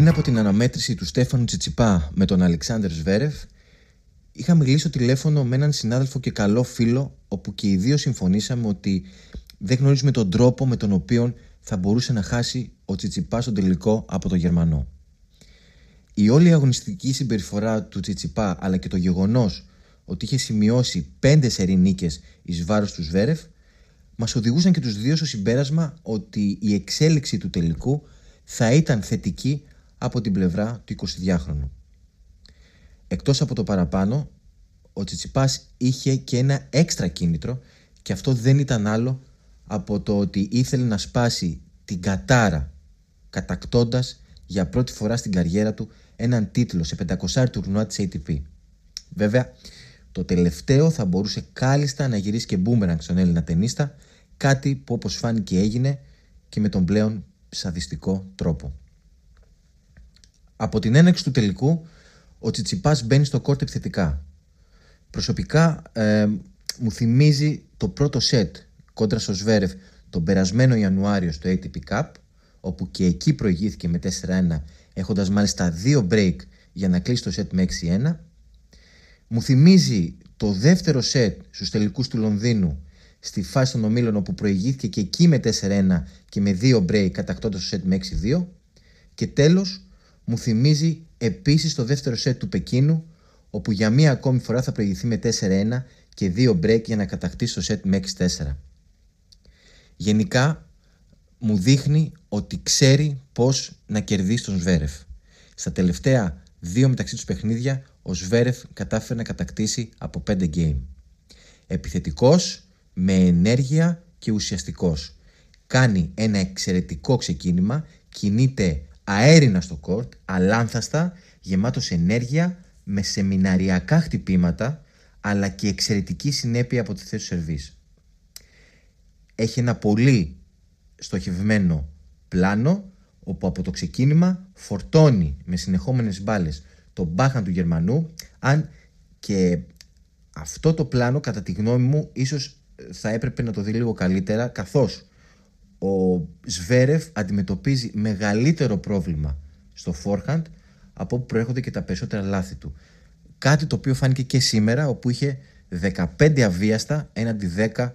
Πριν από την αναμέτρηση του Στέφανου Τσιτσιπά με τον Αλεξάνδρ Σβέρεφ, είχα μιλήσει στο τηλέφωνο με έναν συνάδελφο και καλό φίλο, όπου και οι δύο συμφωνήσαμε ότι δεν γνωρίζουμε τον τρόπο με τον οποίο θα μπορούσε να χάσει ο Τσιτσιπά στον τελικό από τον Γερμανό. Η όλη αγωνιστική συμπεριφορά του Τσιτσιπά αλλά και το γεγονός ότι είχε σημειώσει πέντε σερή νίκες εις βάρος του Σβέρεφ μας οδηγούσαν και τους δύο στο συμπέρασμα ότι η εξέλιξη του τελικού θα ήταν θετική από την πλευρά του 22χρονου. Εκτός από το παραπάνω, ο Τσιτσιπάς είχε και ένα έξτρα κίνητρο και αυτό δεν ήταν άλλο από το ότι ήθελε να σπάσει την κατάρα κατακτώντας για πρώτη φορά στην καριέρα του έναν τίτλο σε 500 τουρνουά της ATP. Βέβαια, το τελευταίο θα μπορούσε κάλλιστα να γυρίσει και μπούμεραγκ στον Έλληνα ταινίστα, κάτι που όπως φάνηκε έγινε και με τον πλέον σαδιστικό τρόπο. Από την έναρξη του τελικού, ο Τσιτσιπάς μπαίνει στο κόρτ επιθετικά. Προσωπικά ε, μου θυμίζει το πρώτο σετ κόντρα στο Σβέρεφ τον περασμένο Ιανουάριο στο ATP Cup, όπου και εκεί προηγήθηκε με 4-1, έχοντας μάλιστα δύο break για να κλείσει το σετ με 6-1. Μου θυμίζει το δεύτερο σετ στους τελικούς του Λονδίνου στη φάση των ομίλων όπου προηγήθηκε και εκεί με 4-1 και με δύο break κατακτώντας το σετ με 6-2. Και τέλος μου θυμίζει επίσης το δεύτερο σετ του Πεκίνου όπου για μία ακόμη φορά θα προηγηθεί με 4-1 και δύο break για να κατακτήσει το σετ με 6-4. Γενικά μου δείχνει ότι ξέρει πώς να κερδίσει τον Σβέρεφ. Στα τελευταία δύο μεταξύ τους παιχνίδια ο Σβέρεφ κατάφερε να κατακτήσει από 5 game. Επιθετικός, με ενέργεια και ουσιαστικός. Κάνει ένα εξαιρετικό ξεκίνημα, κινείται αέρινα στο κόρτ, αλάνθαστα, γεμάτος ενέργεια, με σεμιναριακά χτυπήματα, αλλά και εξαιρετική συνέπεια από τη θέση του σερβίς. Έχει ένα πολύ στοχευμένο πλάνο, όπου από το ξεκίνημα φορτώνει με συνεχόμενες μπάλες τον μπάχαν του Γερμανού, αν και αυτό το πλάνο κατά τη γνώμη μου ίσως θα έπρεπε να το δει λίγο καλύτερα καθώς ο Σβέρεφ αντιμετωπίζει μεγαλύτερο πρόβλημα στο forehand από όπου προέρχονται και τα περισσότερα λάθη του. Κάτι το οποίο φάνηκε και σήμερα όπου είχε 15 αβίαστα έναντι 10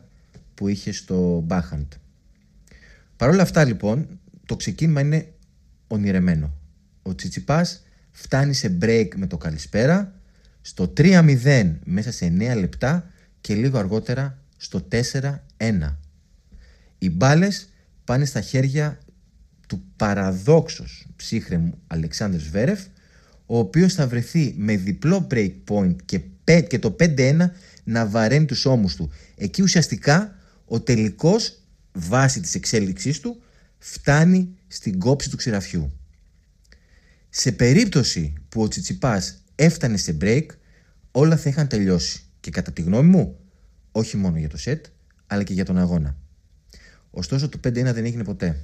που είχε στο backhand. Παρ' όλα αυτά λοιπόν το ξεκίνημα είναι ονειρεμένο. Ο Τσιτσιπάς φτάνει σε break με το καλησπέρα στο 3-0 μέσα σε 9 λεπτά και λίγο αργότερα στο 4-1. Οι μπάλες πάνε στα χέρια του παραδόξως ψύχρεμου Αλεξάνδρου Σβέρεφ, ο οποίος θα βρεθεί με διπλό break point και, και το 5-1 να βαραίνει τους ώμους του. Εκεί ουσιαστικά ο τελικός βάση της εξέλιξής του φτάνει στην κόψη του ξηραφιού. Σε περίπτωση που ο Τσιτσιπάς έφτανε σε break, όλα θα είχαν τελειώσει. Και κατά τη γνώμη μου, όχι μόνο για το σετ, αλλά και για τον αγώνα. Ωστόσο το 5-1 δεν έγινε ποτέ.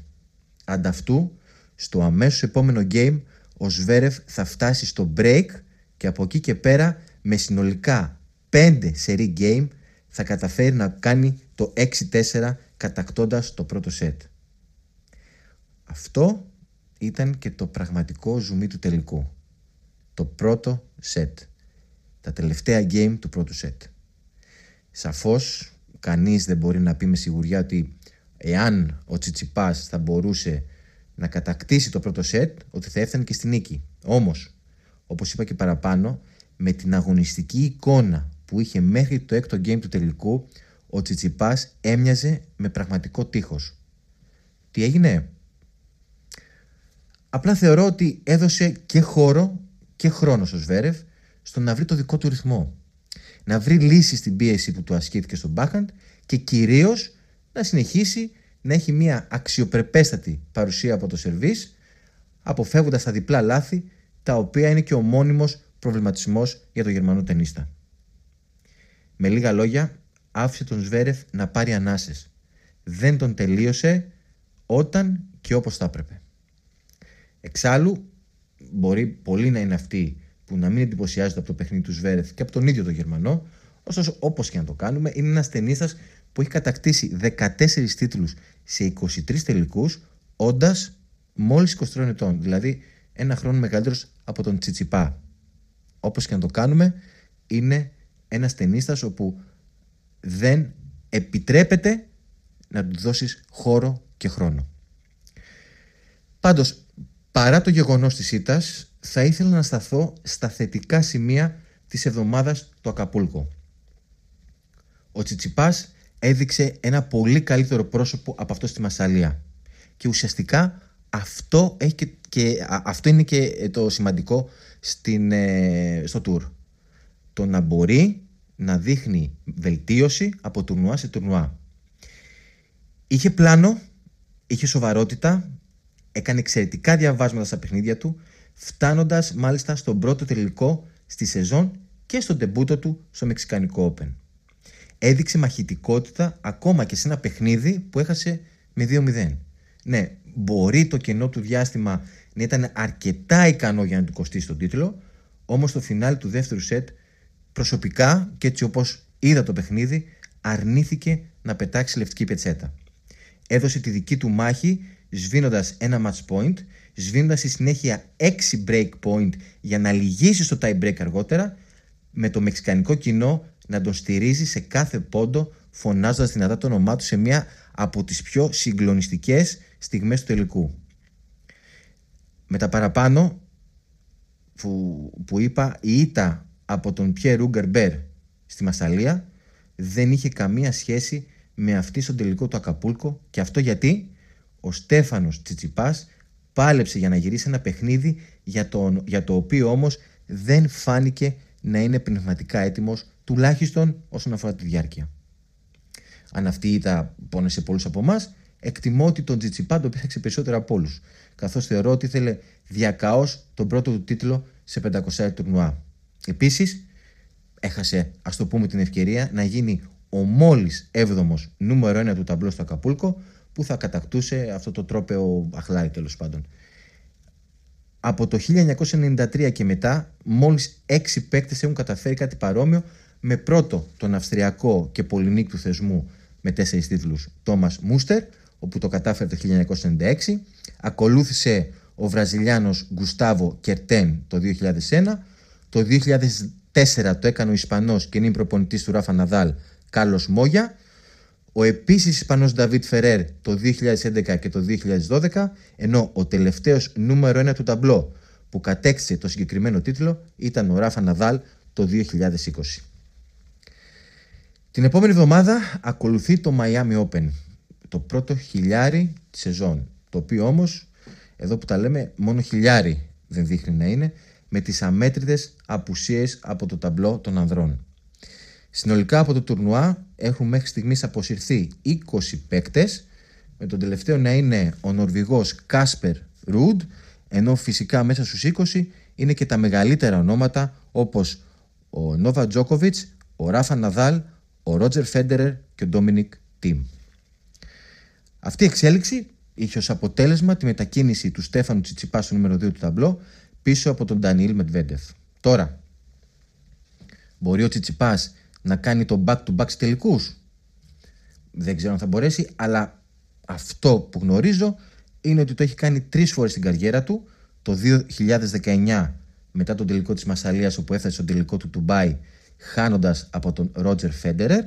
Ανταυτού, στο αμέσως επόμενο game, ο Σβέρεφ θα φτάσει στο break και από εκεί και πέρα με συνολικά 5 σερή game θα καταφέρει να κάνει το 6-4 κατακτώντας το πρώτο σετ. Αυτό ήταν και το πραγματικό ζουμί του τελικού. Το πρώτο σετ. Τα τελευταία game του πρώτου σετ. Σαφώς κανείς δεν μπορεί να πει με σιγουριά ότι εάν ο Τσιτσιπάς θα μπορούσε να κατακτήσει το πρώτο σετ ότι θα έφτανε και στη νίκη. Όμως, όπως είπα και παραπάνω, με την αγωνιστική εικόνα που είχε μέχρι το έκτο game του τελικού, ο Τσιτσιπάς έμοιαζε με πραγματικό τείχος. Τι έγινε; Απλά θεωρώ ότι έδωσε και χώρο και χρόνος στο Σβέρευ στο να βρει το δικό του ρυθμό να βρει λύση στην πίεση που του ασκήθηκε στον backhand και κυρίως να συνεχίσει να έχει μια αξιοπρεπέστατη παρουσία από το σερβίς αποφεύγοντας τα διπλά λάθη τα οποία είναι και ο μόνιμος προβληματισμός για τον Γερμανό ταινίστα. Με λίγα λόγια, άφησε τον Σβέρεφ να πάρει ανάσες. Δεν τον τελείωσε όταν και όπως θα έπρεπε. Εξάλλου, μπορεί πολύ να είναι αυτή που να μην εντυπωσιάζεται από το παιχνίδι του Σβέρεθ και από τον ίδιο τον Γερμανό. Ωστόσο, όπως και να το κάνουμε, είναι ένας ταινίστα που έχει κατακτήσει 14 τίτλους σε 23 τελικούς, όντας μόλις 23 ετών. Δηλαδή, ένα χρόνο μεγαλύτερος από τον Τσιτσιπά. Όπως και να το κάνουμε, είναι ένα ταινίστας όπου δεν επιτρέπεται να του δώσεις χώρο και χρόνο. Πάντως, παρά το γεγονός της ήττας, θα ήθελα να σταθώ στα θετικά σημεία της εβδομάδας του Ακαπούλκο. Ο Τσιτσιπάς έδειξε ένα πολύ καλύτερο πρόσωπο από αυτό στη Μασαλία. Και ουσιαστικά αυτό, έχει και, αυτό είναι και το σημαντικό στην, ε, στο τουρ. Το να μπορεί να δείχνει βελτίωση από τουρνουά σε τουρνουά. Είχε πλάνο, είχε σοβαρότητα, έκανε εξαιρετικά διαβάσματα στα παιχνίδια του, φτάνοντας μάλιστα στον πρώτο τελικό στη σεζόν και στον τεμπούτο του στο Μεξικανικό Open. Έδειξε μαχητικότητα ακόμα και σε ένα παιχνίδι που έχασε με 2-0. Ναι, μπορεί το κενό του διάστημα να ήταν αρκετά ικανό για να του κοστίσει τον τίτλο, όμως στο φινάλι του δεύτερου σετ προσωπικά και έτσι όπως είδα το παιχνίδι αρνήθηκε να πετάξει λευκή πετσέτα. Έδωσε τη δική του μάχη σβήνοντας ένα match point, σβήνοντας στη συνέχεια 6 break point για να λυγίσει στο tie break αργότερα, με το μεξικανικό κοινό να τον στηρίζει σε κάθε πόντο, φωνάζοντας δυνατά το όνομά του σε μια από τις πιο συγκλονιστικές στιγμές του τελικού. Με τα παραπάνω που, που είπα, η ήττα από τον Πιέ Ρούγκερ Μπέρ στη Μασαλία δεν είχε καμία σχέση με αυτή στον τελικό του Ακαπούλκο και αυτό γιατί ο Στέφανος Τσιτσιπάς πάλεψε για να γυρίσει ένα παιχνίδι για το, για το οποίο όμως δεν φάνηκε να είναι πνευματικά έτοιμος τουλάχιστον όσον αφορά τη διάρκεια. Αν αυτή ήταν πόνεσε πολλούς από εμάς, εκτιμώ ότι τον Τσιτσιπά το πήραξε περισσότερο από όλους, καθώς θεωρώ ότι ήθελε διακαώς τον πρώτο του τίτλο σε 500 τουρνουά. Επίσης, έχασε, ας το πούμε, την ευκαιρία να γίνει ο μόλις 7ο νούμερο 1 του ταμπλό στο Ακαπούλκο, που θα κατακτούσε αυτό το τρόπεο αχλάρι τέλος πάντων. Από το 1993 και μετά, μόλις 6 παίκτες έχουν καταφέρει κάτι παρόμοιο με πρώτο τον Αυστριακό και Πολυνίκ του θεσμού με τέσσερις τίτλους Τόμας Μούστερ, όπου το κατάφερε το 1996. Ακολούθησε ο Βραζιλιάνος Γκουστάβο Κερτέν το 2001. Το 2004 το έκανε ο Ισπανός και είναι προπονητής του Ράφα Ναδάλ Κάρλος Μόγια ο επίσης Ισπανός Νταβίτ Φερέρ το 2011 και το 2012, ενώ ο τελευταίος νούμερο 1 του ταμπλό που κατέκτησε το συγκεκριμένο τίτλο ήταν ο Ράφα Ναδάλ το 2020. Την επόμενη εβδομάδα ακολουθεί το Miami Open, το πρώτο χιλιάρι της σεζόν, το οποίο όμως, εδώ που τα λέμε, μόνο χιλιάρι δεν δείχνει να είναι, με τις αμέτρητες απουσίες από το ταμπλό των ανδρών. Συνολικά από το τουρνουά έχουν μέχρι στιγμής αποσυρθεί 20 παίκτες με τον τελευταίο να είναι ο Νορβηγός Κάσπερ Ρουντ ενώ φυσικά μέσα στους 20 είναι και τα μεγαλύτερα ονόματα όπως ο Νόβα Τζόκοβιτς, ο Ράφα Ναδάλ, ο Ρότζερ Φέντερερ και ο Ντόμινικ Τιμ. Αυτή η εξέλιξη είχε ως αποτέλεσμα τη μετακίνηση του Στέφανου Τσιτσιπά στο νούμερο 2 του ταμπλό πίσω από τον Ντανιήλ Μετβέντεφ. Τώρα, μπορεί ο Τσιτσιπάς να κάνει το back-to-back τελικούς; Δεν ξέρω αν θα μπορέσει, αλλά αυτό που γνωρίζω είναι ότι το έχει κάνει τρεις φορές στην καριέρα του. Το 2019 μετά τον τελικό της Μασαλίας όπου έφτασε στον τελικό του Τουμπάι χάνοντας από τον Ρότζερ Φέντερερ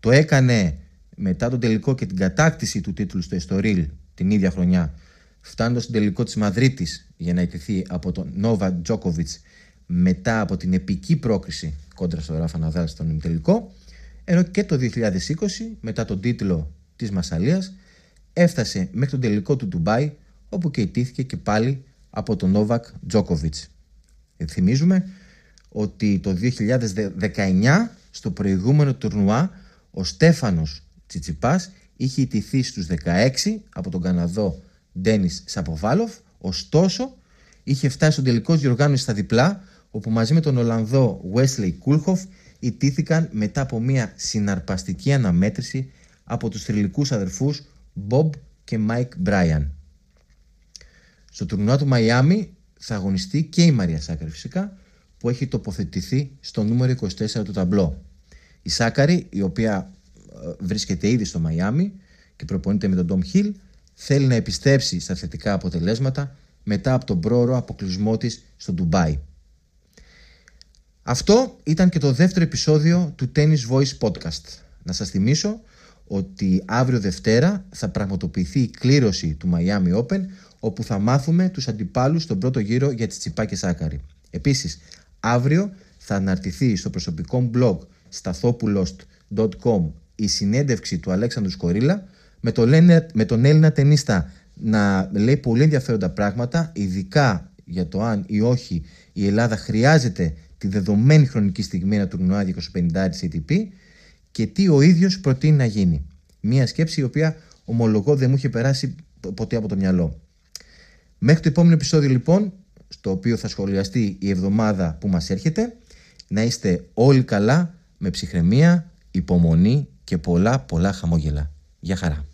το έκανε μετά τον τελικό και την κατάκτηση του τίτλου στο Εστορίλ την ίδια χρονιά φτάνοντας στον τελικό της Μαδρίτης για να ιτηθεί από τον Νόβα Τζόκοβιτς μετά από την επική πρόκριση κόντρα στο Ράφα Ναδάλ στον ημιτελικό, ενώ και το 2020 μετά τον τίτλο της Μασαλίας έφτασε μέχρι τον τελικό του Ντουμπάι όπου και ιτήθηκε και πάλι από τον Νόβακ Τζόκοβιτς. Θυμίζουμε ότι το 2019 στο προηγούμενο τουρνουά ο Στέφανος Τσιτσιπάς είχε ιτηθεί στους 16 από τον Καναδό Ντένις Σαποβάλοφ ωστόσο είχε φτάσει στον τελικό διοργάνωση στα διπλά όπου μαζί με τον Ολλανδό Wesley Κούλχοφ ιτήθηκαν μετά από μια συναρπαστική αναμέτρηση από τους θρηλυκούς αδερφούς Bob και Mike Bryan. Στο τουρνουά του Μαϊάμι θα αγωνιστεί και η Μαρία Σάκαρη φυσικά που έχει τοποθετηθεί στο νούμερο 24 του ταμπλό. Η Σάκαρη η οποία ε, βρίσκεται ήδη στο Μαϊάμι και προπονείται με τον Tom Hill θέλει να επιστρέψει στα θετικά αποτελέσματα μετά από τον πρόωρο αποκλεισμό της στο Ντουμπάι. Αυτό ήταν και το δεύτερο επεισόδιο του Tennis Voice Podcast. Να σας θυμίσω ότι αύριο Δευτέρα θα πραγματοποιηθεί η κλήρωση του Miami Open όπου θα μάθουμε τους αντιπάλους στον πρώτο γύρο για τις Τσιπά και Σάκαρη. Επίσης, αύριο θα αναρτηθεί στο προσωπικό blog σταθόπουλος.com η συνέντευξη του Αλέξανδρου Σκορίλα με, το με τον Έλληνα ταινίστα να λέει πολύ ενδιαφέροντα πράγματα, ειδικά για το αν ή όχι η Ελλάδα χρειάζεται τη δεδομένη χρονική στιγμή ένα τουρνουά 250 ATP και τι ο ίδιος προτείνει να γίνει. Μία σκέψη η οποία ομολογώ δεν μου είχε περάσει ποτέ από το μυαλό. Μέχρι το επόμενο επεισόδιο λοιπόν, στο οποίο θα σχολιαστεί η εβδομάδα που μας έρχεται, να είστε όλοι καλά, με ψυχραιμία, υπομονή και πολλά πολλά χαμόγελα. Γεια χαρά.